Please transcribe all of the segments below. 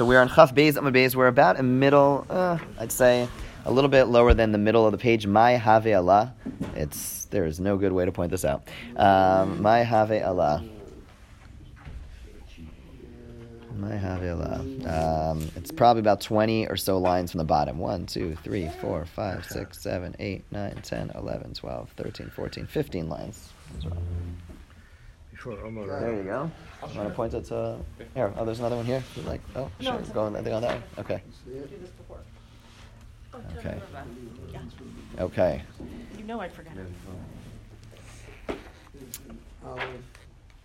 So we're on Chaf Beis Amud Beis. We're about a middle, uh, I'd say, a little bit lower than the middle of the page. My Have Allah. It's there is no good way to point this out. Um, My Have Allah. My Have Allah. Um, it's probably about twenty or so lines from the bottom. One, two, three, four, five, six, seven, eight, nine, ten, eleven, twelve, thirteen, fourteen, fifteen lines. There you go. You want to point it to here? Oh, there's another one here. You like, oh, No, sure. Go on, I think on that one. Okay. do this before. Oh, Okay. Yeah. Okay. You know I'd forget. Aleph,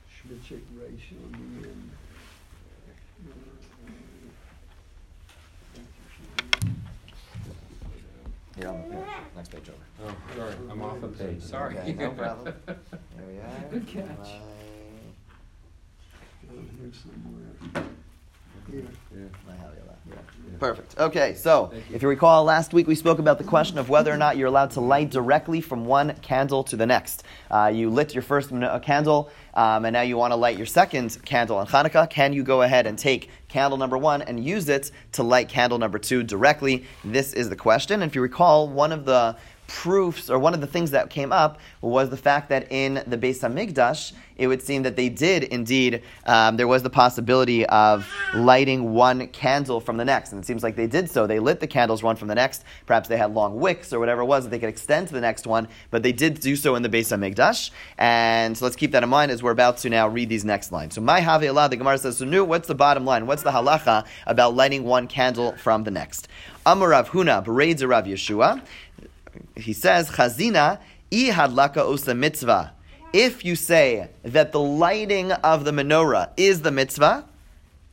Schmidt ratio on the end. Here on the next page over. Oh, sorry, I'm off a page, sorry. Okay, no problem. There we are. Good catch. My- Down here somewhere. Here. my Havila. Perfect. Okay, so if you recall, last week we spoke about the question of whether or not you're allowed to light directly from one candle to the next. Uh, you lit your first uh, candle, um, and now you want to light your second candle on Hanukkah. Can you go ahead and take candle number one and use it to light candle number two directly? This is the question. And if you recall, one of the proofs, or one of the things that came up, was the fact that in the Beis Hamikdash, it would seem that they did indeed, um, there was the possibility of lighting one candle from the next. And it seems like they did so. They lit the candles one from the next. Perhaps they had long wicks or whatever it was that they could extend to the next one, but they did do so in the Beis Hamikdash. And so let's keep that in mind as we're about to now read these next lines. So, my Have Allah, the Gemara says, so nu, what's the bottom line? What's the halacha about lighting one candle from the next? Amarav Huna, Bereds Rav Yeshua he says, Chazina, i hadlaka osa mitzvah. If you say that the lighting of the menorah is the mitzvah,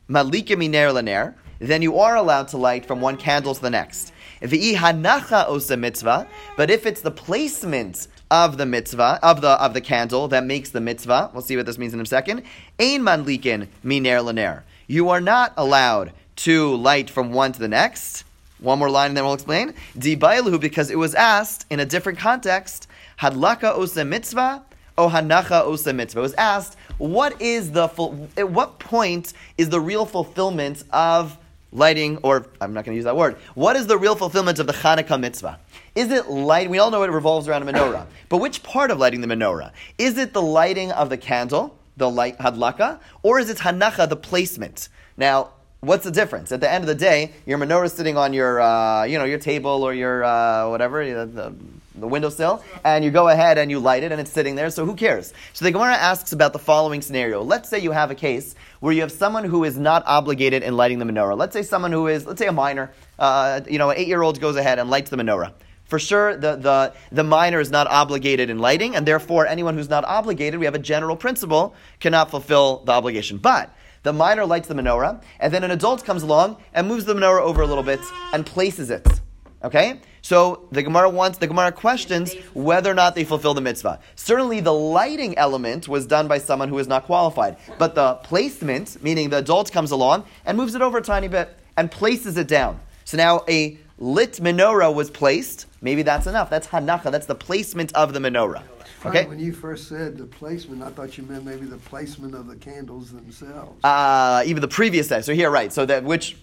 malika miner laner, then you are allowed to light from one candle to the next. V'i hanacha osa mitzvah, but if it's the placement of the mitzvah, of the, of the candle that makes the mitzvah, we'll see what this means in a second, ein manlikin miner laner. You are not allowed to light from one to the next. One more line and then we'll explain. Dibailuhu, because it was asked in a different context, hadlaka osa mitzvah, o hanacha osa mitzvah. It was asked, what is the, full, at what point is the real fulfillment of lighting, or I'm not going to use that word, what is the real fulfillment of the Hanukkah mitzvah? Is it light? We all know it revolves around a menorah. But which part of lighting the menorah? Is it the lighting of the candle, the light hadlaka, or is it hanacha, the placement? Now, what's the difference? At the end of the day, your menorah is sitting on your, uh, you know, your table or your uh, whatever, the, the windowsill, and you go ahead and you light it, and it's sitting there. So who cares? So the Gemara asks about the following scenario. Let's say you have a case where you have someone who is not obligated in lighting the menorah. Let's say someone who is, let's say a minor, uh, you know, an eight-year-old goes ahead and lights the menorah. For sure, the, the, the minor is not obligated in lighting, and therefore anyone who's not obligated, we have a general principle, cannot fulfill the obligation. But the minor lights the menorah, and then an adult comes along and moves the menorah over a little bit and places it. Okay? So the Gemara wants, the Gemara questions whether or not they fulfill the mitzvah. Certainly the lighting element was done by someone who is not qualified. But the placement, meaning the adult comes along and moves it over a tiny bit and places it down. So now a lit menorah was placed. Maybe that's enough. That's hanacha. That's the placement of the menorah. Okay? When you first said the placement, I thought you meant maybe the placement of the candles themselves. Uh, even the previous day. So here, right. So that which,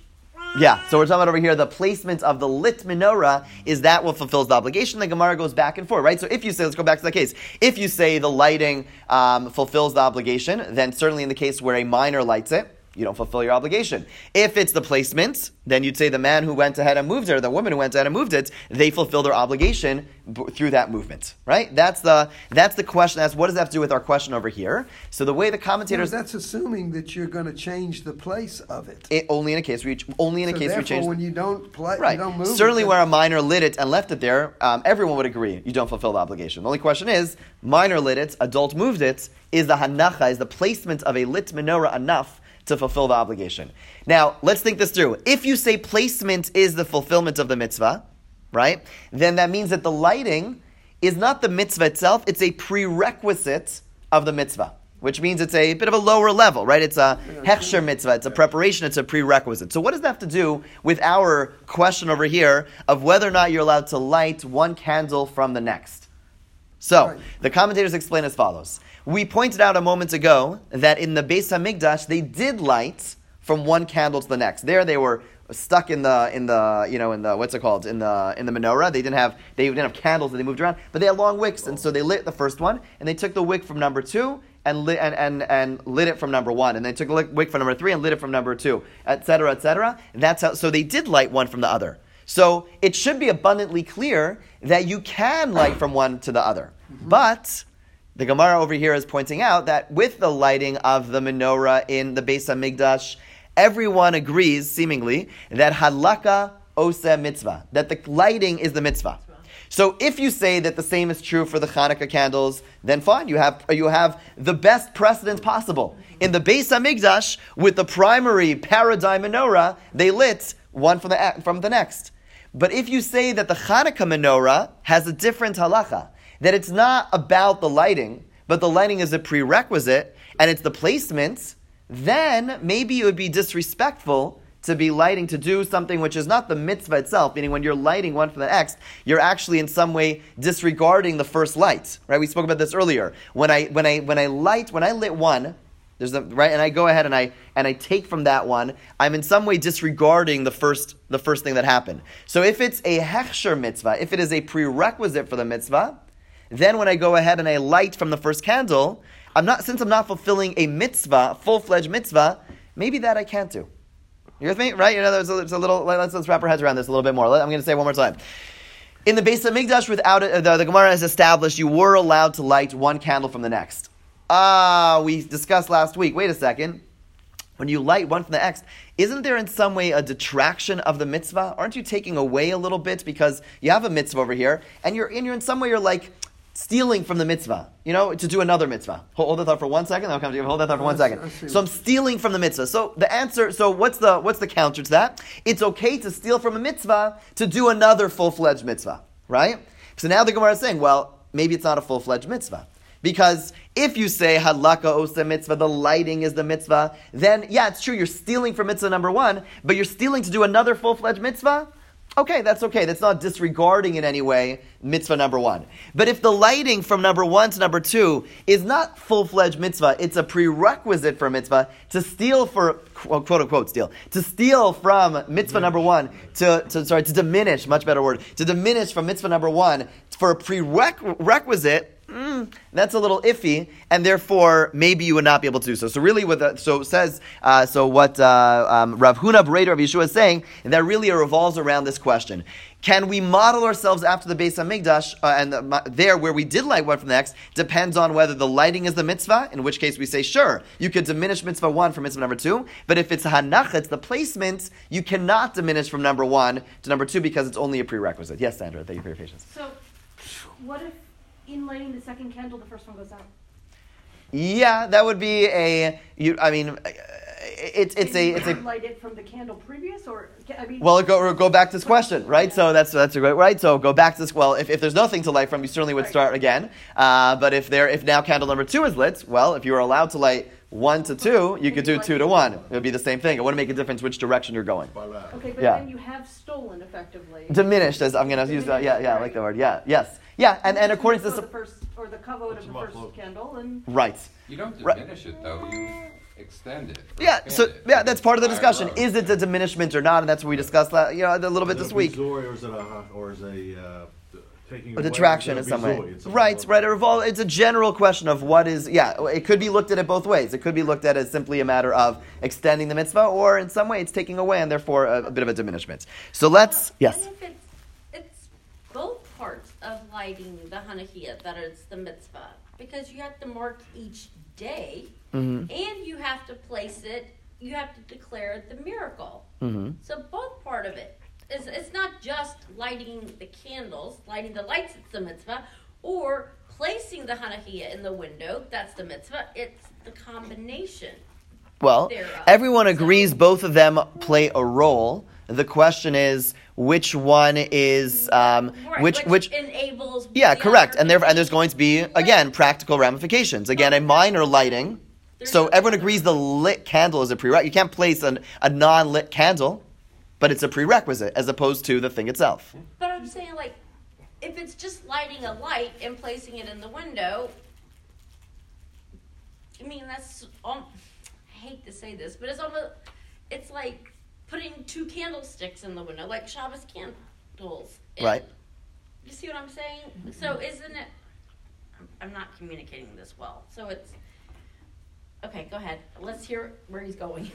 yeah. So we're talking about over here the placement of the lit menorah is that what fulfills the obligation. The Gemara goes back and forth, right? So if you say, let's go back to that case. If you say the lighting um, fulfills the obligation, then certainly in the case where a minor lights it. You don't fulfill your obligation. If it's the placement, then you'd say the man who went ahead and moved it, or the woman who went ahead and moved it, they fulfill their obligation b- through that movement, right? That's the that's the question. That's what does that have to do with our question over here? So the way the commentators that's assuming that you're going to change the place of it. it, only in a case where you, only in a case where you change. when you don't play, right. you don't move. Certainly, it, where a minor lit it and left it there, um, everyone would agree you don't fulfill the obligation. The only question is, minor lit it, adult moved it. Is the hanacha, is the placement of a lit menorah enough to fulfill the obligation? Now, let's think this through. If you say placement is the fulfillment of the mitzvah, right? Then that means that the lighting is not the mitzvah itself; it's a prerequisite of the mitzvah which means it's a bit of a lower level, right? It's a hechsher mitzvah, it's a preparation, it's a prerequisite. So what does that have to do with our question over here of whether or not you're allowed to light one candle from the next? So, the commentators explain as follows. We pointed out a moment ago that in the Beis Hamikdash they did light from one candle to the next. There they were stuck in the in the you know in the what's it called in the in the menorah. They didn't have they didn't have candles that they moved around, but they had long wicks, and so they lit the first one, and they took the wick from number two and lit and, and, and lit it from number one, and they took a wick from number three and lit it from number two, etc. etc. And that's how. So they did light one from the other. So it should be abundantly clear that you can light from one to the other, but. The Gemara over here is pointing out that with the lighting of the menorah in the Beis Hamikdash, everyone agrees, seemingly, that halakha osa mitzvah, that the lighting is the mitzvah. So if you say that the same is true for the Hanukkah candles, then fine, you have, you have the best precedent possible. In the Beis Hamikdash, with the primary paradigm menorah, they lit one from the, from the next. But if you say that the Hanukkah menorah has a different halacha, that it's not about the lighting, but the lighting is a prerequisite, and it's the placement, then maybe it would be disrespectful to be lighting to do something which is not the mitzvah itself, meaning when you're lighting one for the next, you're actually in some way disregarding the first light. Right? We spoke about this earlier. When I when I when I light when I lit one, there's a right, and I go ahead and I and I take from that one, I'm in some way disregarding the first the first thing that happened. So if it's a hechsher mitzvah, if it is a prerequisite for the mitzvah, then when I go ahead and I light from the first candle, I'm not since I'm not fulfilling a mitzvah, full fledged mitzvah, maybe that I can't do. You with me? Right? You know, there's a, there's a little, let's, let's wrap our heads around this a little bit more. I'm going to say one more time. In the Beis Hamikdash, without it, the, the Gemara has established you were allowed to light one candle from the next. Ah, we discussed last week. Wait a second. When you light one from the next, isn't there in some way a detraction of the mitzvah? Aren't you taking away a little bit because you have a mitzvah over here, and you're in, you're in some way you're like, stealing from the mitzvah, you know, to do another mitzvah. Hold that thought for one second. I'll come to you. Hold that thought for one second. So I'm stealing from the mitzvah. So the answer. So what's the what's the counter to that? It's okay to steal from a mitzvah to do another full fledged mitzvah, right? So now the Gemara is saying, well, maybe it's not a full fledged mitzvah. Because if you say halakha osa mitzvah, the lighting is the mitzvah, then yeah, it's true, you're stealing from mitzvah number one, but you're stealing to do another full fledged mitzvah. Okay, that's okay. That's not disregarding in any way mitzvah number one. But if the lighting from number one to number two is not full fledged mitzvah, it's a prerequisite for mitzvah to steal for quote unquote steal to steal from mitzvah number one to, to sorry to diminish much better word to diminish from mitzvah number one for a prerequisite mm, that's a little iffy, and therefore maybe you would not be able to do so. So really, what the, so says uh, so what uh, um, Rav Huna Breder of Yeshua is saying that really revolves around this question: Can we model ourselves after the Beis Hamikdash, uh, and the, there where we did light one from the next depends on whether the lighting is the mitzvah, in which case we say sure you could diminish mitzvah one from mitzvah number two, but if it's hanach, it's the placement, you cannot diminish from number one to number two because it's only a prerequisite. Yes, Sandra, thank you for your patience. So, what if in lighting the second candle, the first one goes out? Yeah, that would be a. You, I mean, it's it's a it's a. Light it from the candle previous, or I mean. Well, go go back to this question, right? So that's that's a great right. So go back to this. Well, if, if there's nothing to light from, you certainly would start again. Uh, but if there if now candle number two is lit, well, if you were allowed to light one to two, you could do two to one. It would be the same thing. It wouldn't make a difference which direction you're going. Okay, but Yeah. then you have stolen effectively. Diminished, as I'm going to use that. Yeah, yeah, I like the word. Yeah, yes, yeah, and and according to So this, the first or the kavod of the first candle, and right. You don't Right. diminish it though, you extend it. Yeah, so it. yeah, that's part of the discussion. road. Is it a diminishment or not? And that's what we discussed, la- you know, a little bit Is this week. Or is it a, or is a, uh, taking A away? detraction in Is some way. It's a- Right, right. It revol- it's a general question of what is, yeah, it could be looked at it both ways. It could be looked at as simply a matter of extending the mitzvah, or in some way it's taking away and therefore a, a bit of a diminishment. So let's, yes. And if it's, it's both parts the Hanukkah that is the mitzvah, because you have to mark each day, Mm-hmm. and you have to place it, you have to declare the miracle. Mm-hmm. So both part of it. It's, it's not just lighting the candles, lighting the lights, it's the mitzvah, or placing the Hanukkah in the window, that's the mitzvah. It's the combination. Well, thereof. everyone agrees both of them play a role. The question is which one is um, Right, which which enables yeah correct. And there and there's going to be again practical ramifications. Again a minor lighting. There's so no- everyone agrees the lit candle is a prerequisite you can't place an, a non-lit candle but it's a prerequisite as opposed to the thing itself. But I'm saying, like, if it's just lighting a light and placing it in the window, I mean, that's. Um, I hate to say this, but it's almost. it's like putting two candlesticks in the window, like Shabbos candles. It- Right. You see what I'm saying? Mm-hmm. So isn't it? I'm- I'm not communicating this well. So it's okay. Go ahead. Let's hear where he's going.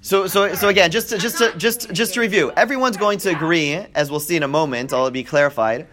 So, so, so again, just to, just to, just, just to review, everyone's going to agree, as we'll see in a moment, I'll be clarified,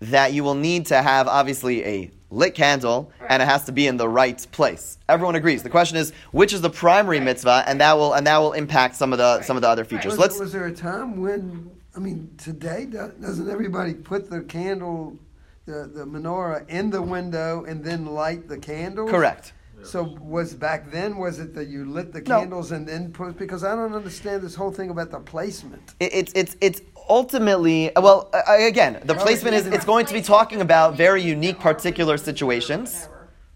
that you will need to have obviously a lit candle and it has to be in the right place. Everyone agrees. The question is, which is the primary mitzvah, and that will and that will impact some of the some of the other features. Was, Let's was there a time when, I mean, today, doesn't everybody put the candle, the, the menorah in the window and then light the candles? correct. So was back then, was it that you lit the No. candles and then put, because I don't understand this whole thing about the placement. It, it's it's it's ultimately well uh, again the placement is it's going to be talking about very unique particular situations.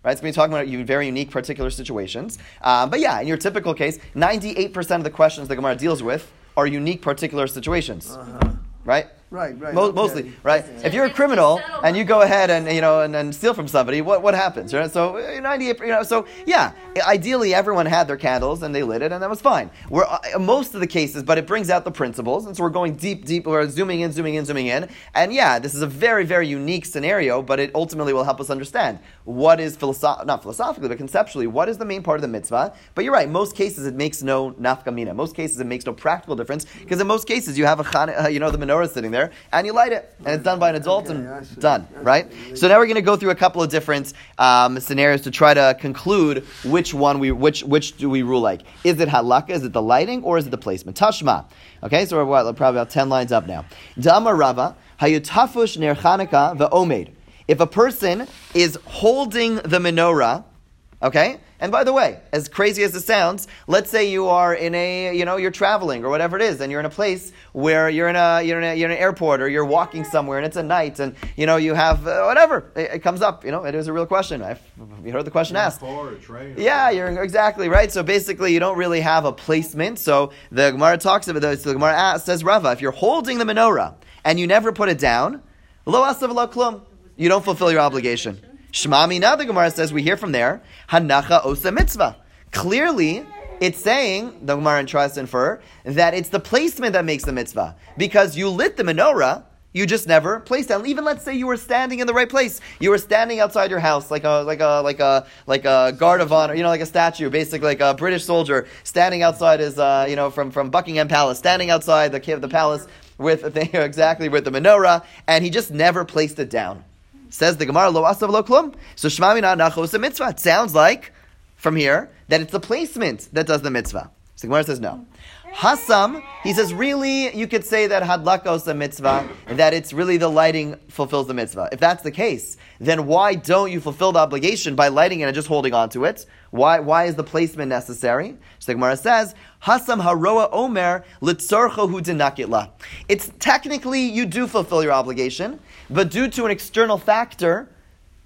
Right, it's going to be talking about you very unique particular situations. Um, but yeah, in your typical case, 98% of the questions the Gemara deals with are unique particular situations. Right? Right, right. Mo- okay. Mostly, right? Okay. If you're a criminal and you go ahead and you know and, and steal from somebody, what what happens? Right? So uh, 98, you know, so yeah, ideally everyone had their candles and they lit it and that was fine. We're uh, most of the cases, but it brings out the principles, and so we're going deep, deep. We're zooming in, zooming in, zooming in, and yeah, this is a very, very unique scenario, but it ultimately will help us understand what is philosoph- not philosophically, but conceptually, what is the main part of the mitzvah. But you're right, most cases it makes no nafkamina. Most cases it makes no practical difference because in most cases you have a chan- uh, you know the menorah sitting there and you light it, and it's done by an adult Okay, and done, right? So now we're going to go through a couple of different um, scenarios to try to conclude which one we which which do we rule like. Is it halakha? Is it the lighting, or is it the placement? Tashma. Okay, so we're what, probably about ten lines up now. Dama Rava hayutafush ner Chanukah ve'omed. If a person is holding the menorah, okay. And by the way, as crazy as it sounds, let's say you are in a, you know, you're traveling or whatever it is, and you're in a place where you're in a, you're in, a, you're in an airport or you're walking somewhere and it's a night, and you know you have uh, whatever it, it comes up. You know, it is a real question. I've you heard the question asked. Car, a train. Yeah, you're exactly right. So basically, you don't really have a placement. So the Gemara talks about this. The Gemara asks, says Rava, if you're holding the menorah and you never put it down, lo asav lo klum, you don't fulfill your obligation. Shmami now the Gemara says we hear from there hanacha osa mitzvah. Clearly, it's saying the Gemara tries to infer that it's the placement that makes the mitzvah because you lit the menorah. You just never placed down. Even let's say you were standing in the right place. You were standing outside your house, like a like a like a like a guard of honor, you know, like a statue, basically like a British soldier standing outside his, uh, you know, from from Buckingham Palace, standing outside the the palace with exactly with the menorah, and he just never placed it down. Says the Gemara, lo asav lo klum. So shmami na nachos mitzvah. It sounds like from here that it's the placement that does the mitzvah. So the Gemara says no. Hasam, he says, really, you could say that hadlakos a mitzvah, that it's really the lighting fulfills the mitzvah. If that's the case, then why don't you fulfill the obligation by lighting it and just holding on to it? Why, why is the placement necessary? So the Gemara says, Hasam haroa omer litzorcho hu dinakitla. It's technically you do fulfill your obligation, but due to an external factor,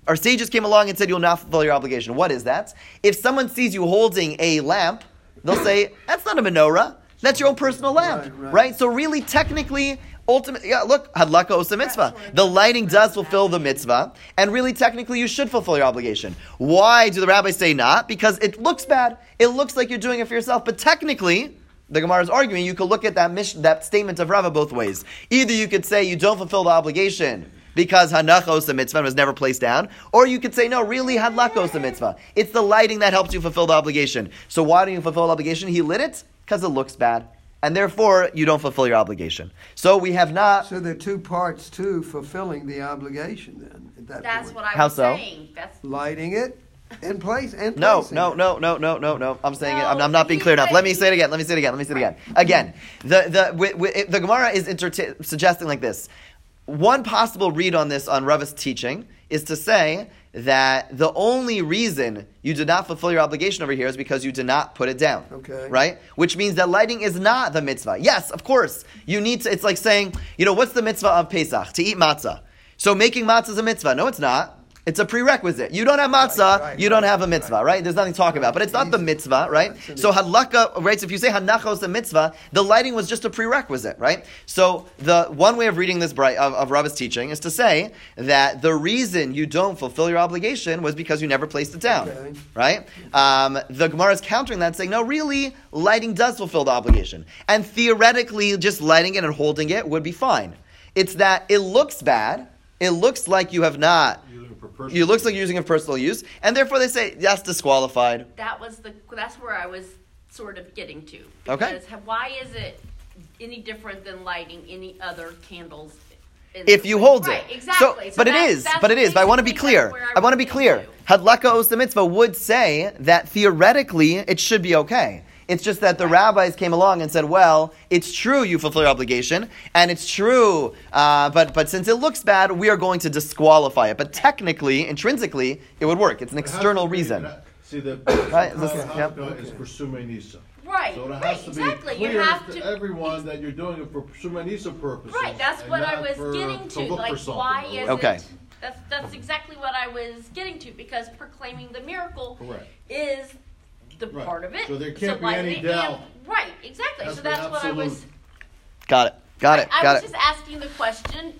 our sages came along and said you'll not fulfill your obligation. What is that? If someone sees you holding a lamp, they'll say, that's not a menorah. That's your own personal lamp, Right, right? right. So really, technically, ultimately, yeah, look, hadlaka osa mitzvah. The lighting does fulfill the mitzvah, and really, technically, you should fulfill your obligation. Why do the rabbis say not? Because it looks bad. It looks like you're doing it for yourself, but technically, the Gemara is arguing you could look at that mission, that statement of Rava both ways. Either you could say you don't fulfill the obligation because hanachos the mitzvah was never placed down, or you could say no, really hadlakos the mitzvah. It's the lighting that helps you fulfill the obligation. So why don't you fulfill the obligation? He lit it because it looks bad, and therefore you don't fulfill your obligation. So we have not. So there are two parts to fulfilling the obligation then, at that That's point. what I How was so? saying. That's Lighting it in place, and No, no, no, no, no, no, no. I'm saying it. I'm, I'm not being you clear enough. Let me say it again. Let me say it again. Let me say it again. Again, the the wi- wi- the Gemara is inter- suggesting like this. One possible read on this on Rava's teaching is to say that the only reason you did not fulfill your obligation over here is because you did not put it down. Okay. Right? Which means that lighting is not the mitzvah. Yes, of course. You need to, it's like saying, you know, what's the mitzvah of Pesach? To eat matzah. So making matzah is a mitzvah. No, it's not. It's a prerequisite. You don't have matzah, Right, right, you don't right, have a mitzvah, right? There's nothing to talk about. But it's not the mitzvah, right? So easy. halakha, right? So if you say hanachos a mitzvah, the lighting was just a prerequisite, right? So the one way of reading this bright of, of Rabbi's teaching is to say that the reason you don't fulfill your obligation was because you never placed it down, Okay. right? Um, the Gemara is countering that, saying, no, really, lighting does fulfill the obligation, and theoretically, just lighting it and holding it would be fine. It's that it looks bad. It looks like you have not. Using it for personal It looks like you're using it for personal use, and therefore they say that's disqualified. That was the. That's where I was sort of getting to. Okay. Why is it any different than lighting any other candles? if you room? hold right, it. Exactly. So, but it that's- is, that's but it is. But I want to be clear. where I want to be clear. getting to. Hadlaka Osta Mitzvah would say that theoretically it should be okay. It's just that the rabbis came along and said, "Well, it's true you fulfill your obligation, and it's true, uh, but but since it looks bad, we are going to disqualify it. But technically, intrinsically, it would work. It's an external reason. See, the Right, Hanukkah this- yep. is for Sumei Nisa. Right. So it has right. to be exactly. You clear have to, to. everyone that you're doing it for Sumei Nisa purposes. Right. That's what I was for- getting to. look like, for why is Okay. it? That's that's exactly what I was getting to because proclaiming the miracle Correct. is the Right. part of it. So there can't be any lighting doubt. and- right. Exactly. Has so that's what I was. absolute. Got it. Got it. I, I was it. just asking the question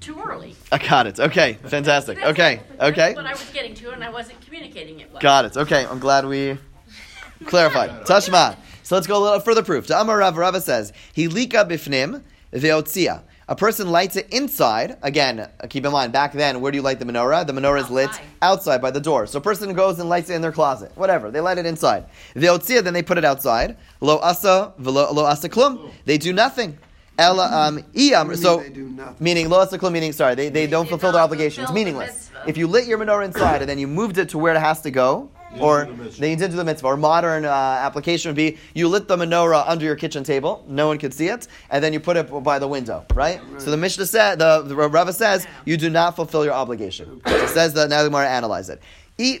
too early. I got it. Okay. Fantastic. That's- Okay. That's Okay. what I was getting to, and I wasn't communicating it well. Got it. Okay, I'm glad we clarified. Tashma. So let's go a little further proof. To Amar Rav Rava says, Hilika bifnim veotzia. A person lights it inside. Again, uh, keep in mind, back then, where do you light the menorah? The menorah is lit Outside. outside by the door. So a person goes and lights it in their closet. Whatever. They light it inside. Veotzia, then they put it outside. Lo asa, velo, lo asa klum. They do nothing. Ella, um, iyam. What mean So, they do nothing? meaning lo asa klum, meaning, sorry, they, they don't fulfill their not obligation. It's meaningless. If you lit your menorah inside and then you moved it to where it has to go, or did the mitzvah. then did do the mitzvah. Or modern uh, application would be you lit the menorah under your kitchen table, no one could see it, and then you put it by the window, right? So the Mishnah said, the, the Rava says, you do not fulfill your obligation. It says that now the Gemara analyze it. E,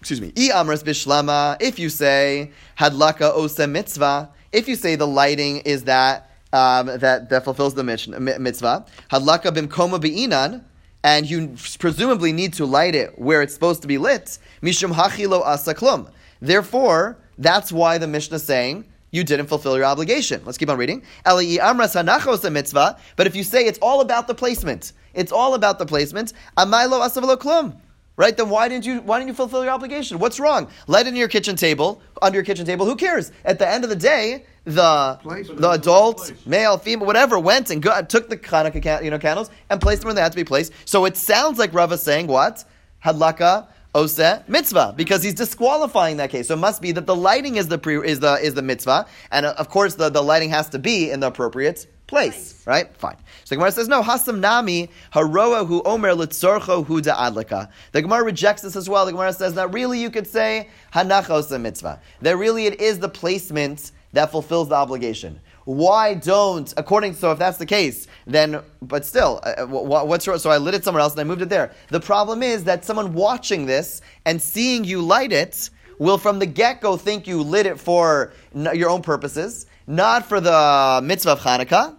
excuse me, e amras bishlama. If you say hadlaka osa mitzvah, if you say the lighting is that um, that that fulfills the mitzvah, hadlaka bimkoma be'inan and you presumably need to light it where it's supposed to be lit, mishum hachilo asaklum. Therefore, that's why the Mishnah is saying you didn't fulfill your obligation. Let's keep on reading. Eli amras hanachos mitzvah. But if you say it's all about the placement, it's all about the placement. Amailo asavalo klum. Right? Then why didn't you why didn't you fulfill your obligation? What's wrong? Light in your kitchen table, under your kitchen table. Who cares? At the end of the day, the Placement. the adult, Place. male, female, whatever, went and got, took the Hanukkah ca- you know, candles and placed them where they had to be placed. So it sounds like Rava saying what? Hadlaka ose mitzvah because he's disqualifying that case. So it must be that the lighting is the pre, is the is the mitzvah, and uh, of course the, the lighting has to be in the appropriate place, right? Fine. So the Gemara says no. Hasam nami haroa hu omer litzorcho hu adlaka. The Gemara rejects this as well. The Gemara says that really you could say hanachos mitzvah. That really it is the placement that fulfills the obligation. Why don't, according, to so if that's the case, then, but still, uh, wh- what's wrong? So I lit it somewhere else and I moved it there. The problem is that someone watching this and seeing you light it will from the get go think you lit it for your own purposes, not for the mitzvah of Hanukkah,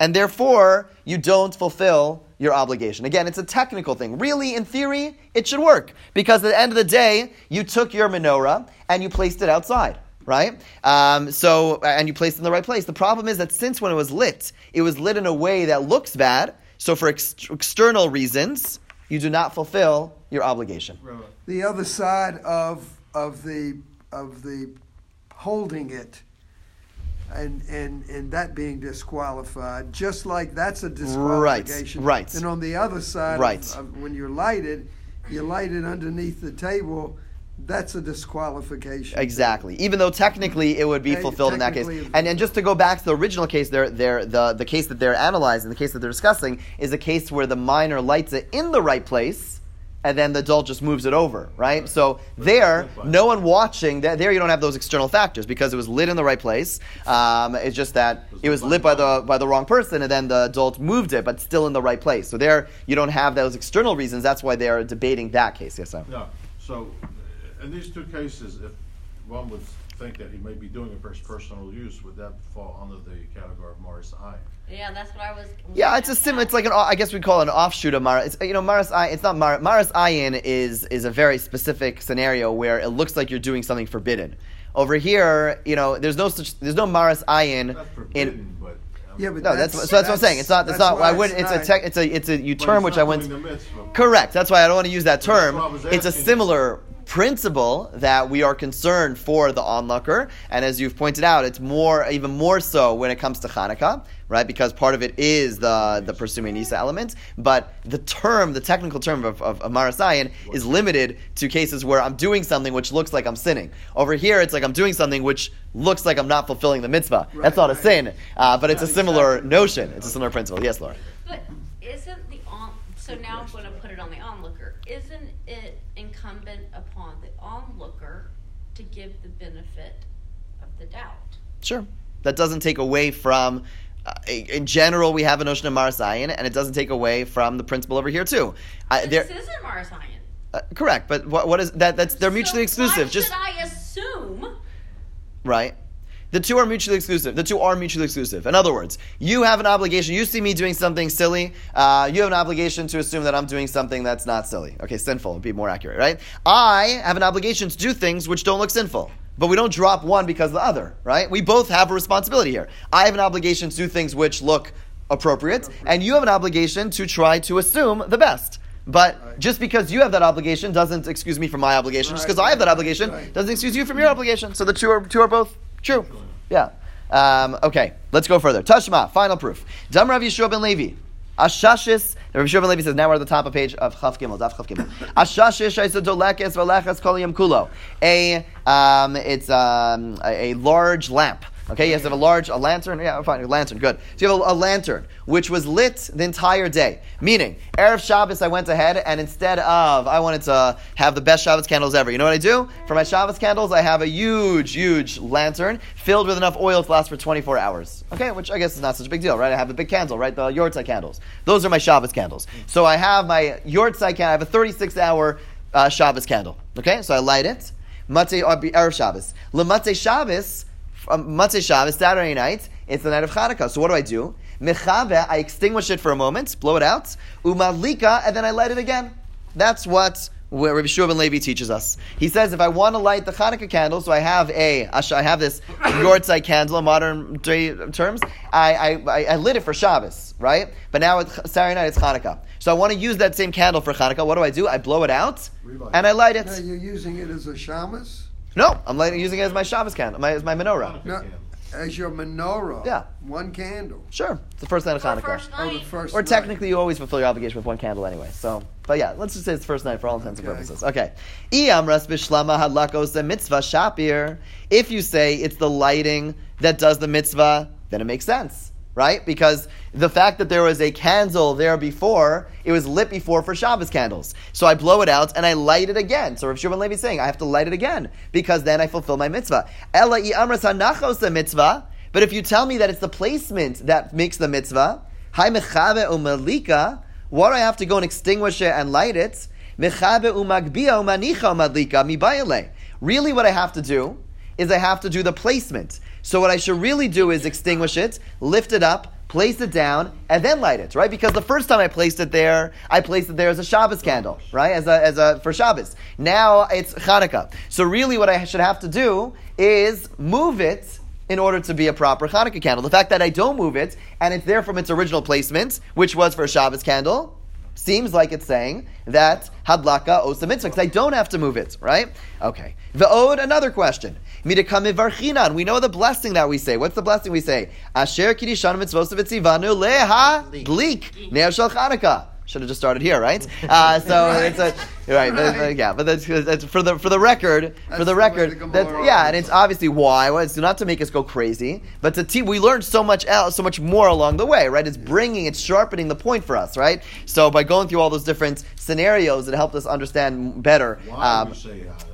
and therefore you don't fulfill your obligation. Again, it's a technical thing. Really, in theory, it should work because at the end of the day, you took your menorah and you placed it outside. Right? Um, so, and you placed it in the right place. The problem is that since when it was lit, it was lit in a way that looks bad. So, for ex- external reasons, you do not fulfill your obligation. The other side of of the of the holding it and and and that being disqualified, just like that's a disqualification. right. Right. And on the other side, Right. of, when you're lighted, you light it underneath the table. That's a disqualification. Exactly. Even though technically it would be Yeah, fulfilled in that case. And and just to go back to the original case, they're, they're, the the case that they're analyzing, the case that they're discussing, is a case where the minor lights it in the right place, and then the adult just moves it over, right? So there, no one watching. There, you don't have those external factors because it was lit in the right place. Um, it's just that it was lit by the by the wrong person, and then the adult moved it, but still in the right place. So there, you don't have those external reasons. That's why they are debating that case. Yes, sir. No, so in these two cases, if one would think that he may be doing it for his personal use, would that fall under the category of Maris Ayin. Yeah, that's what I was. Yeah, it's a sim. It's like an. I guess we'd call it an offshoot of Mara. It's you know Maras Ayin. It's not Mar, Maras Ayin is is a very specific scenario where it looks like you're doing something forbidden. Over here, you know, there's no such. There's no Maras Ayin Not in. forbidden, but. Um, yeah, but No, that's, so that's what I'm saying. It's not. It's that's not. I why wouldn't. it's It's a not- tech. It's a. It's a you but term which I went. doing the mitzvah. Correct. That's why I don't want to use that term. what I was It's a similar principle that we are concerned for the onlooker, and as you've pointed out, it's more, even more so when it comes to Hanukkah, right? Because part of it is the the pursuing Nisa element, but the term, the technical term of, of, of Maras Ayin is limited to cases where I'm doing something which looks like I'm sinning. Over here, it's like I'm doing something which looks like I'm not fulfilling the mitzvah. That's not a right. sin, uh, but it's a similar notion. It's a similar principle. Yes, Laura. But isn't the on? So now I'm going to put it on the onlooker. Isn't it incumbent upon the onlooker to give the benefit of the doubt? Sure. That doesn't take away from. Uh, in general, we have a notion of Maras Ayin, and it doesn't take away from the principle over here too. There, this isn't Maras Ayin. uh, correct, but what, what is that? That's they're mutually So exclusive. Why Just should I assume? right. The two are mutually exclusive. The two are mutually exclusive. In other words, you have an obligation. You see me doing something silly. Uh, you have an obligation to assume that I'm doing something that's not silly. Okay, sinful would be more accurate, right? I have an obligation to do things which don't look sinful. But we don't drop one because of the other, right? We both have a responsibility here. I have an obligation to do things which look appropriate, and you have an obligation to try to assume the best. But just because you have that obligation doesn't excuse me from my obligation. Just because I have that obligation right. doesn't excuse you from your obligation. So the two are two are both true. Yeah. Um, okay, let's go further. Tashma, final proof. Dam Rav Yeshua ben Levi. Ashashis, Rav Yeshua ben Levi says, now we're at the top of page of Chaf Gimel, Daf Chaf Gimel. Ashashis kol yom kulo. A, um, it's um, a large lamp. Okay, you have to have a large a lantern. Yeah, fine, a lantern. Good. So you have a, a lantern which was lit the entire day. Meaning, erev Shabbos, I went ahead and instead of I wanted to have the best Shabbos candles ever. You know what I do for my Shabbos candles? I have a huge, huge lantern filled with enough oil to last for 24 hours. Okay, which I guess is not such a big deal, right? I have a big candle, right? The Yahrzeit candles. Those are my Shabbos candles. So I have my Yahrzeit candle. I have a 36 hour uh, Shabbos candle. Okay, so I light it. Matei or erev Shabbos. Lematei Shabbos um, Motzei Shabbos, Saturday night, it's the night of Hanukkah. So what do I do? Mechabe, I extinguish it for a moment, blow it out, umalika, and then I light it again. That's what where Rabbi Shua ben Levi teaches us. He says if I want to light the Hanukkah candle, so I have a, I have this Yahrzeit candle in modern terms, I, I, I, lit it for Shabbos, right? But now it's Saturday night, it's Hanukkah. So I want to use that same candle for Hanukkah. What do I do? I blow it out Relight. and I light it. Now you're using it as a shamas? No, I'm lighting, using it as my Shabbos candle, my, as my menorah. No, as your menorah. Yeah. One candle. Sure, it's the first night of Or Hanukkah. first Oh, the night. first Or night. technically, you always fulfill your obligation with one candle anyway. So, but yeah, let's just say it's the first night for all intents and Okay. purposes. Okay. Iyamras bishlama hadlakos the mitzvah shapir. If you say it's the lighting that does the mitzvah, then it makes sense, right? Because the fact that there was a candle there before, it was lit before for Shabbos candles. So I blow it out and I light it again. So Rav Shimon Levi is saying I have to light it again because then I fulfill my mitzvah. Ela iyamras hanachos the mitzvah. But if you tell me that it's the placement that makes the mitzvah, Hi mechabe umalika. What do I have to go and extinguish it and light it? Umagbia umanicha umadlika. Really, what I have to do is I have to do the placement. So what I should really do is extinguish it, lift it up, place it down, and then light it, right? Because the first time I placed it there, I placed it there as a Shabbos candle, right? As a, as a for Shabbos. Now it's Hanukkah. So really, what I should have to do is move it in order to be a proper Hanukkah candle. The fact that I don't move it and it's there from its original placement, which was for a Shabbos candle, seems like it's saying that hadlaka osa mitzvah because I don't have to move it, right? Okay. Ve'od, another question. We know the blessing that we say. What's the blessing we say? Asher kiddishan mitzvos v'tzivanu leha glik ner shel Chanukah. Should have just started here, right? Uh, so it's a right, but- but yeah. But that's, that's for the for the record, for That's the the record, that's, yeah, and it's obviously why. Well, it's not to make us go crazy, but to te- we learned so much else, so much more along the way, right? It's bringing, it's sharpening the point for us, right? So by going through all those different scenarios, it helped us understand better. Why um, we say uh, Right.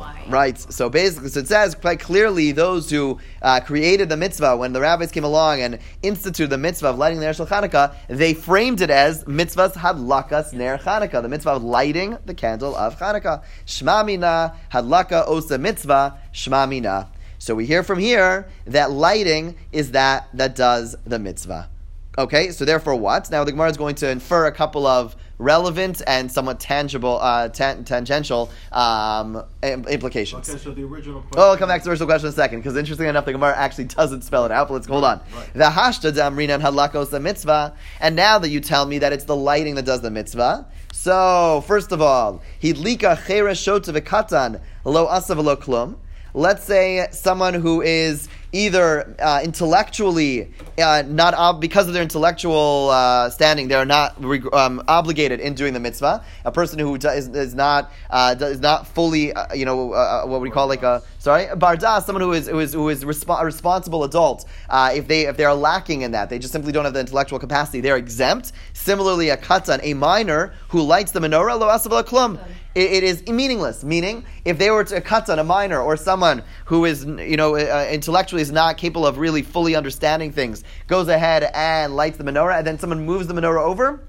Why? Right. So basically, so it says quite clearly those who uh, created the mitzvah when the rabbis came along and instituted the mitzvah of lighting the Ner Shel Chanukah, they framed it as mitzvahs hadlakas ner Chanukah, the mitzvah of lighting the candle of Chanukah. Shma mina hadlaka osa mitzvah shma mina. So we hear from here that lighting is that that does the mitzvah. Okay, so therefore what? Now the Gemara is going to infer a couple of relevant and somewhat tangible, uh, tan- tangential um, implications. Okay, so the original question. Oh, I'll come back to the original question in a second, because interestingly enough, the Gemara actually doesn't spell it out. But let's hold on. Right. The hashta and halakos the mitzvah, and now that you tell me that it's the lighting that does the mitzvah. So first of all, hidlika chera shota v'katan lo asav lo klum. Let's say someone who is either uh, intellectually uh, not ob- because of their intellectual uh, standing, they are not um, obligated in doing the mitzvah. A person who is, is not uh, is not fully, uh, you know, uh, what we call like a sorry a barda, someone who is who is who is resp- a responsible adult. If they if they are lacking in that, they just simply don't have the intellectual capacity. They're exempt. Similarly, a katan, a minor who lights the menorah, lo klum. It, it is meaningless. Meaning, if they were to cut on a minor, or someone who is, you know, uh, intellectually is not capable of really fully understanding things, goes ahead and lights the menorah, and then someone moves the menorah over,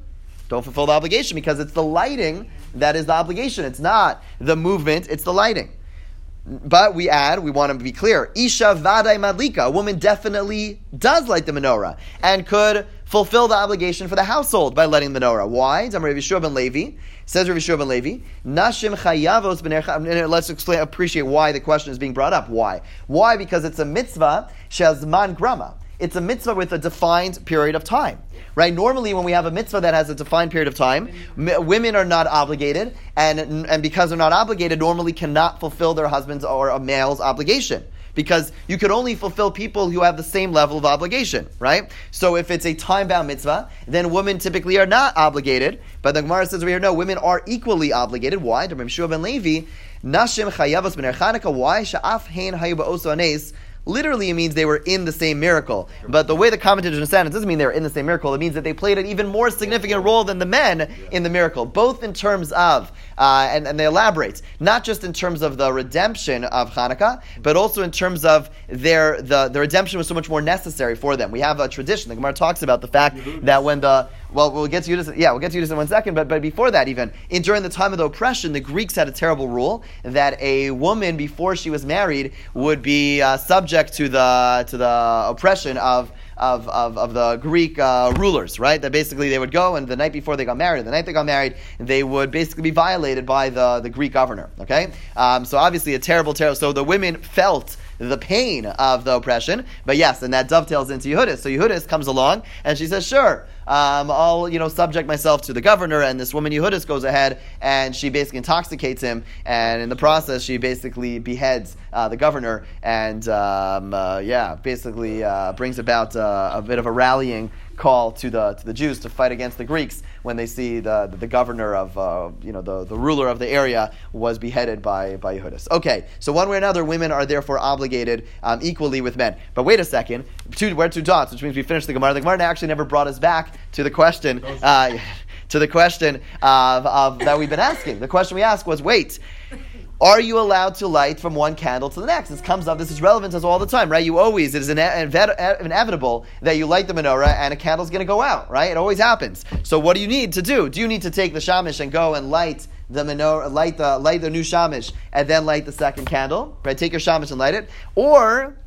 don't fulfill the obligation because it's the lighting that is the obligation. It's not the movement; it's the lighting. But we add, we want to be clear. Isha vadai madlika, a woman definitely does light the menorah and could fulfill the obligation for the household by letting the menorah. Why? Rav Yeshua ben Levi says Rav Yeshua ben Levi, Nashim chayavos Let's explain, appreciate why the question is being brought up. Why? Why? Because it's a mitzvah shazman grama. It's a mitzvah with a defined period of time. Right? Normally, when we have a mitzvah that has a defined period of time, m- women are not obligated, and, and because they're not obligated, normally cannot fulfill their husband's or a male's obligation. Because you could only fulfill people who have the same level of obligation, right? So if it's a time bound mitzvah, then women typically are not obligated. But the Gemara says over here, no, women are equally obligated. Why? To Shua ben Levi, Nashim chayavos b'ner Chanukah. Why? Sha'af hein anes. Literally, it means they were in the same miracle. But the way the commentators understand it doesn't mean they were in the same miracle. It means that they played an even more significant role than the men in the miracle, both in terms of, uh, and, and they elaborate, not just in terms of the redemption of Hanukkah, but also in terms of their the, the redemption was so much more necessary for them. We have a tradition. The Gemara talks about the fact that when the well, we'll get to Yudis. Yeah, we'll get to Yudis in one second. But but before that, even in, during the time of the oppression, the Greeks had a terrible rule that a woman before she was married would be uh, subject to the to the oppression of. Of, of, of the Greek uh, rulers, right? That basically they would go and the night before they got married, the night they got married, they would basically be violated by the, the Greek governor, okay? Um, so obviously a terrible, terrible. So the women felt the pain of the oppression. But yes, and that dovetails into Yehudis. So Yehudis comes along and she says, sure, um, I'll you know subject myself to the governor. And this woman Yehudis goes ahead and she basically intoxicates him, and in the process she basically beheads uh, the governor, and um, uh, yeah, basically uh, brings about uh, a bit of a rallying call to the to the Jews to fight against the Greeks when they see the the, the governor of uh, you know the, the ruler of the area was beheaded by by Yehudis. Okay, so one way or another, women are therefore obligated um, equally with men. But wait a second, two we're two dots, which means we finished the Gemara. The Gemara actually never brought us back to the question. Uh, to the question of, of, that we've been asking. The question we asked was, wait, are you allowed to light from one candle to the next? This comes up. This is relevant to us all the time, right? You always it is ine- inevitable that you light the menorah and a candle's going to go out, right? It always happens. So what do you need to do? Do you need to take the shamish and go and light the menorah, light the light the new shamish, and then light the second candle? Right? Take your shamish and light it, or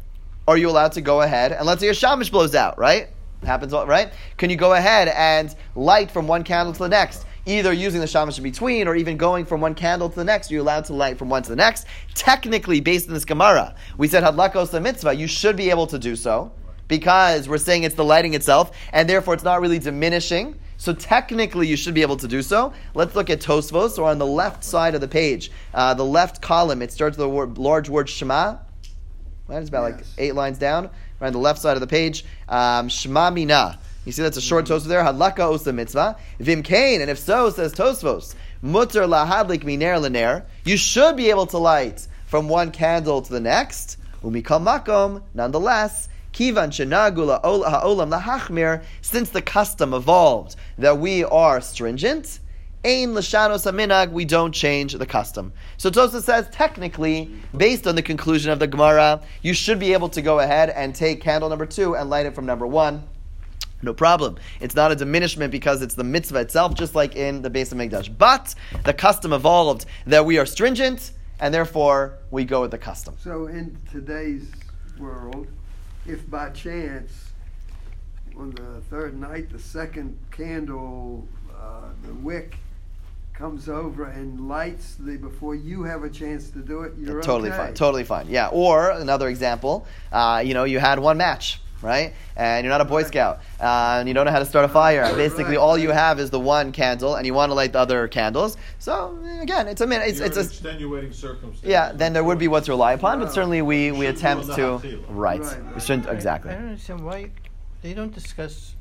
are you allowed to go ahead and let's say your shamish blows out, right? Happens, right? Can you go ahead and light from one candle to the next? Either using the shamash in between or even going from one candle to the next, you're allowed to light from one to the next. Technically, based on this Gemara, we said hadlakos the mitzvah, you should be able to do so because we're saying it's the lighting itself, and therefore it's not really diminishing. So technically, you should be able to do so. Let's look at Tosfos, or on the left side of the page, uh, the left column. It starts with the word, large word Shema. Right, it's about Yes. like eight lines down. Right on the left side of the page, um, Shema Mina. You see that's a short Tosfos there. Hadlaka osa mitzvah. Vim kain, and if so, says Tosfos, mutter lahadlik miner lener. You should be able to light from one candle to the next. Umikal makom, nonetheless. Kivan shenagula ha'olam lahachmir. Since the custom evolved that we are stringent, Ein l'shanos aminag, we don't change the custom. So Tosa says, technically, based on the conclusion of the Gemara, you should be able to go ahead and take candle number two and light it from number one. No problem. It's not a diminishment because it's the mitzvah itself, just like in the Beis Hamikdash. But the custom evolved that we are stringent, and therefore we go with the custom. So in today's world, if by chance on the third night the second candle, uh, the wick comes over and lights the before you have a chance to do it, you're totally okay. fine. Totally fine. Yeah. Or another example, uh, you know, you had one match, right? And you're not a Boy Scout, uh, and you don't know how to start a fire. Basically, all you have is the one candle, and you want to light the other candles. So again, it's a minute. it's it's an a extenuating circumstance. yeah. Then there would be what to rely upon, but certainly we we attempt to on the Hatila. right. Right, We shouldn't exactly. I don't understand why they don't discuss.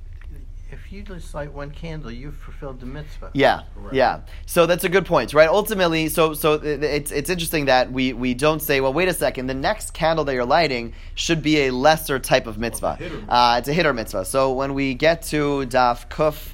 If you just light one candle, you've fulfilled the mitzvah. Yeah, Correct. yeah. So that's a good point, right? Ultimately, so so it's it's interesting that we we don't say, well, wait a second, the next candle that you're lighting should be a lesser type of mitzvah. hiddur mitzvah. Uh, it's a hiddur mitzvah. So when we get to daf kuf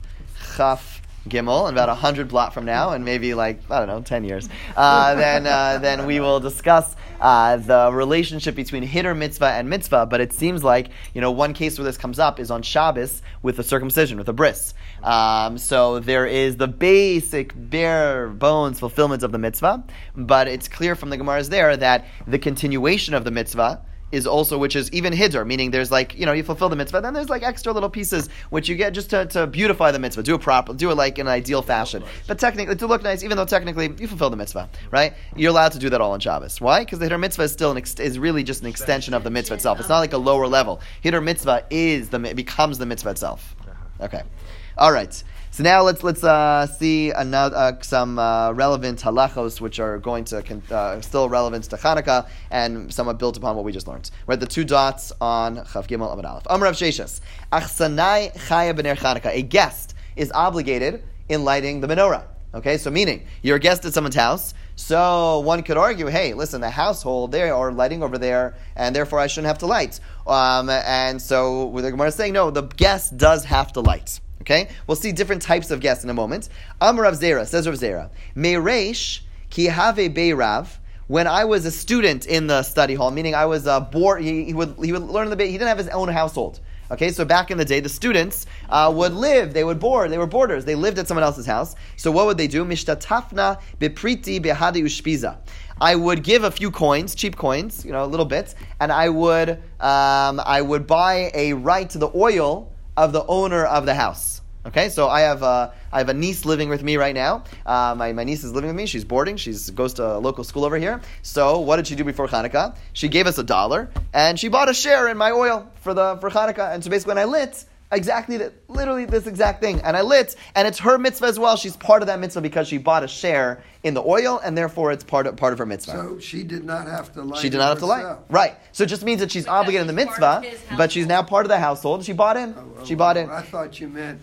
chaf gimel in about a hundred blot from now, and maybe like I don't know, ten years, uh, then uh, then we will discuss uh, the relationship between hiddur mitzvah and mitzvah. But it seems like you know one case where this comes up is on Shabbos with the circumcision with the bris. Um, so there is the basic bare bones fulfillment of the mitzvah, but it's clear from the Gemara's there that the continuation of the mitzvah is also which is even hiddur, meaning there's like you know you fulfill the mitzvah, then there's like extra little pieces which you get just to, to beautify the mitzvah, do it proper, do it like in an ideal fashion. But technically, to look nice, even though technically you fulfill the mitzvah, right? You're allowed to do that all on Shabbos. Why? Because the hiddur mitzvah is still an ex- is really just an extension of the mitzvah itself. It's not like a lower level. Hiddur mitzvah is the becomes the mitzvah itself. Okay, all right. So now let's let's uh, see another uh, some uh, relevant halachos which are going to con- uh, still relevant to Hanukkah and somewhat built upon what we just learned. We're at the two dots on Chaf Gimel Amud Aleph. Amr Rav Sheshes, Achsanai Chaya B'ner Hanukkah. A guest is obligated in lighting the menorah. Okay, so meaning you're a guest at someone's house. So one could argue, hey, listen, the household they are lighting over there, and therefore I shouldn't have to light. Um, and so the Gemara is saying, no, the guest does have to light. Okay, we'll see different types of guests in a moment. Amr Rav Zera says Rav Zera, Meiresh ki have beirav. When I was a student in the study hall, meaning I was uh, bored, he, he would he would learn the bit. He didn't have his own household. Okay, so back in the day, the students uh, would live. They would board. They were boarders. They lived at someone else's house. So what would they do? Mishtatafna bepriti behadi ushpiza. I would give a few coins, cheap coins, you know, a little bits, and I would um, I would buy a right to the oil of the owner of the house. Okay, so I have uh, I have a niece living with me right now. Uh, my, my niece is living with me. She's boarding. She goes to a local school over here. So what did she do before Hanukkah? She gave us a dollar and she bought a share in my oil for the for Hanukkah. And so basically, when I lit, exactly that, literally this exact thing, and I lit, and it's her mitzvah as well. She's part of that mitzvah because she bought a share in the oil, and therefore it's part of part of her mitzvah. So she did not have to light She did not have to lie. Right. So it just means that she's Because obligated in the mitzvah, but she's now part of the household. She bought in. Oh, oh, She bought oh, in. I thought you meant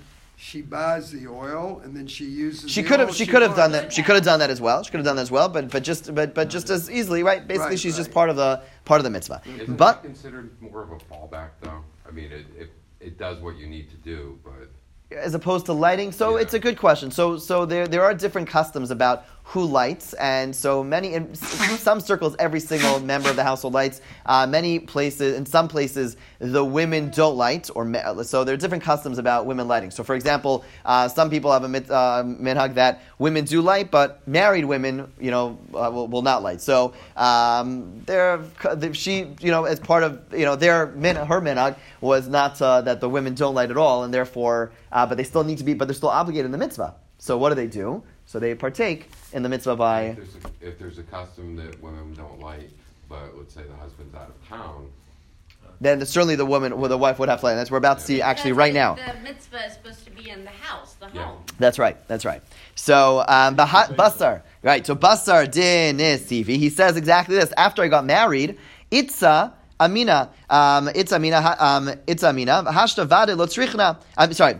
she buys the oil and then she uses. She could have. She could have done that. She could have done that as well. She could have done that as well. But but just but but just as easily, right? Basically, Right, she's just part of the part of the mitzvah. Isn't But that considered more of a fallback, though? I mean, it, it, it does what you need to do, but as opposed to lighting, so Yeah. it's a good question. So so there there are different customs about who lights, and so many in some circles, every single member of the household lights. Uh, many places, in some places, the women don't light, or so there are different customs about women lighting. So, for example, uh, some people have a mit, uh, minhag that women do light, but married women, you know, uh, will, will not light. So, um, there, she, you know, as part of you know their min, her minhag was not uh, that the women don't light at all, and therefore, uh, but they still need to be, but they're still obligated in the mitzvah. So, what do they do? So they partake in the mitzvah by if there's, a, if there's a custom that women don't like, but let's say the husband's out of town, then certainly the woman, well, the wife would have to light. That's we're about to see actually right now. The mitzvah is supposed to be in the house, the Yeah. home. That's right. That's right. So um, Baha- Basar, right? So Basar din Sivi. He says exactly this. After I got married, Itza Amina, um, Itza Amina, ha- um, Itza Amina, Hashta Vade Lotzrichna. I'm sorry.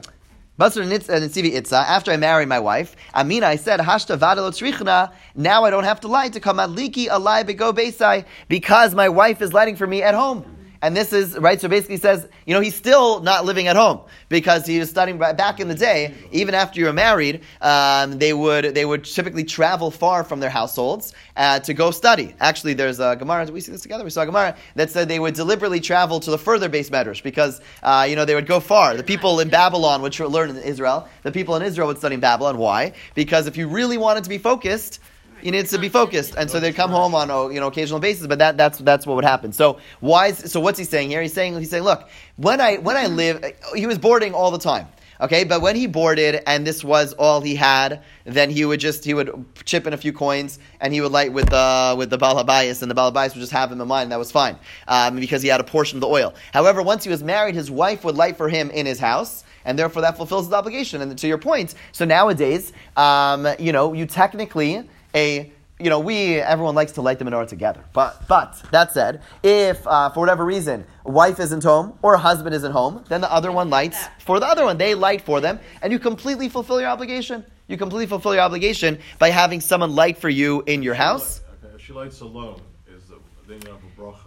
Uh, Itza. After I marry my wife, Amina, I said Hashta Vade Lotzrichna. Now I don't have to lie to come at Liki Alai Bego Beisai because my wife is lighting for me at home. And this is right. So basically, says, you know, he's still not living at home because he was studying ba- back in the day. Even after you were married, um, they would they would typically travel far from their households uh, to go study. Actually, there's a Gemara. We see this together? We saw Gemara that said they would deliberately travel to the further beis medrash because uh, you know they would go far. The people in Babylon would learn in Israel. The people in Israel would study in Babylon. Why? Because if you really wanted to be focused. You need to be focused, and so they'd come home on a you know occasional basis. But that that's that's what would happen. So why? Is, so what's he saying here? He's saying he's saying, look, when I when I live, he was boarding all the time. Okay, but when he boarded and this was all he had, then he would just he would chip in a few coins and he would light with the with the balabayas and the balabayas would just have him in mind. That was fine um, because he had a portion of the oil. However, once he was married, his wife would light for him in his house and therefore that fulfills his obligation. And to your point, so nowadays, um, you know, you technically a you know, we everyone likes to light the menorah together. But but that said, if uh, for whatever reason wife isn't home or husband isn't home, then the other one lights for the other one. They light for them, and you completely fulfill your obligation. You completely fulfill your obligation by having someone light for you in your house. Okay, if she lights alone, is the, then you have a bracha.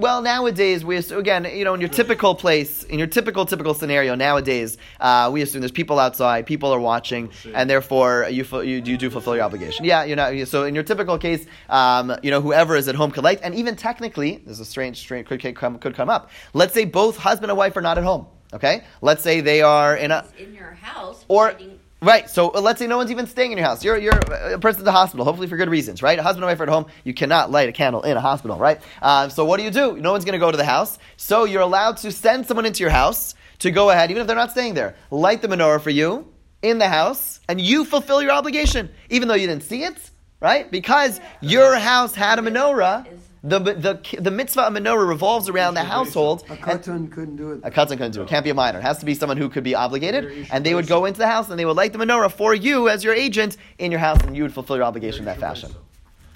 Well, nowadays we assume, again, you know, in your typical place, in your typical typical scenario nowadays, uh, we assume there's people outside, people are watching, and therefore you fu- you, you do fulfill your obligation. Yeah, you know. So in your typical case, um, you know, whoever is at home could light, and even technically, this is a strange, strange could could come could come up. Let's say both husband and wife are not at home. Okay, let's say they are in a in your house or lighting- right. So uh, let's say no one's even staying in your house. You're you're a person at the hospital, hopefully for good reasons, right? A husband and wife are at home. You cannot light a candle in a hospital, right? Uh, so what do you do? No one's going to go to the house, so you're allowed to send someone into your house to go ahead, even if they're not staying there, light the menorah for you in the house, and you fulfill your obligation, even though you didn't see it, right? Because your house had a menorah. The, the, the mitzvah of menorah revolves around the household. A and- katan couldn't do it. a katan couldn't do it. Can't be a minor. It has to be someone who could be obligated, and they would go into the house and they would light the menorah for you as your agent in your house, and you would fulfill your obligation in that fashion.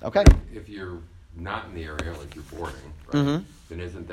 Okay. If you're not in the area, like you're boarding, right, Mhm. then isn't that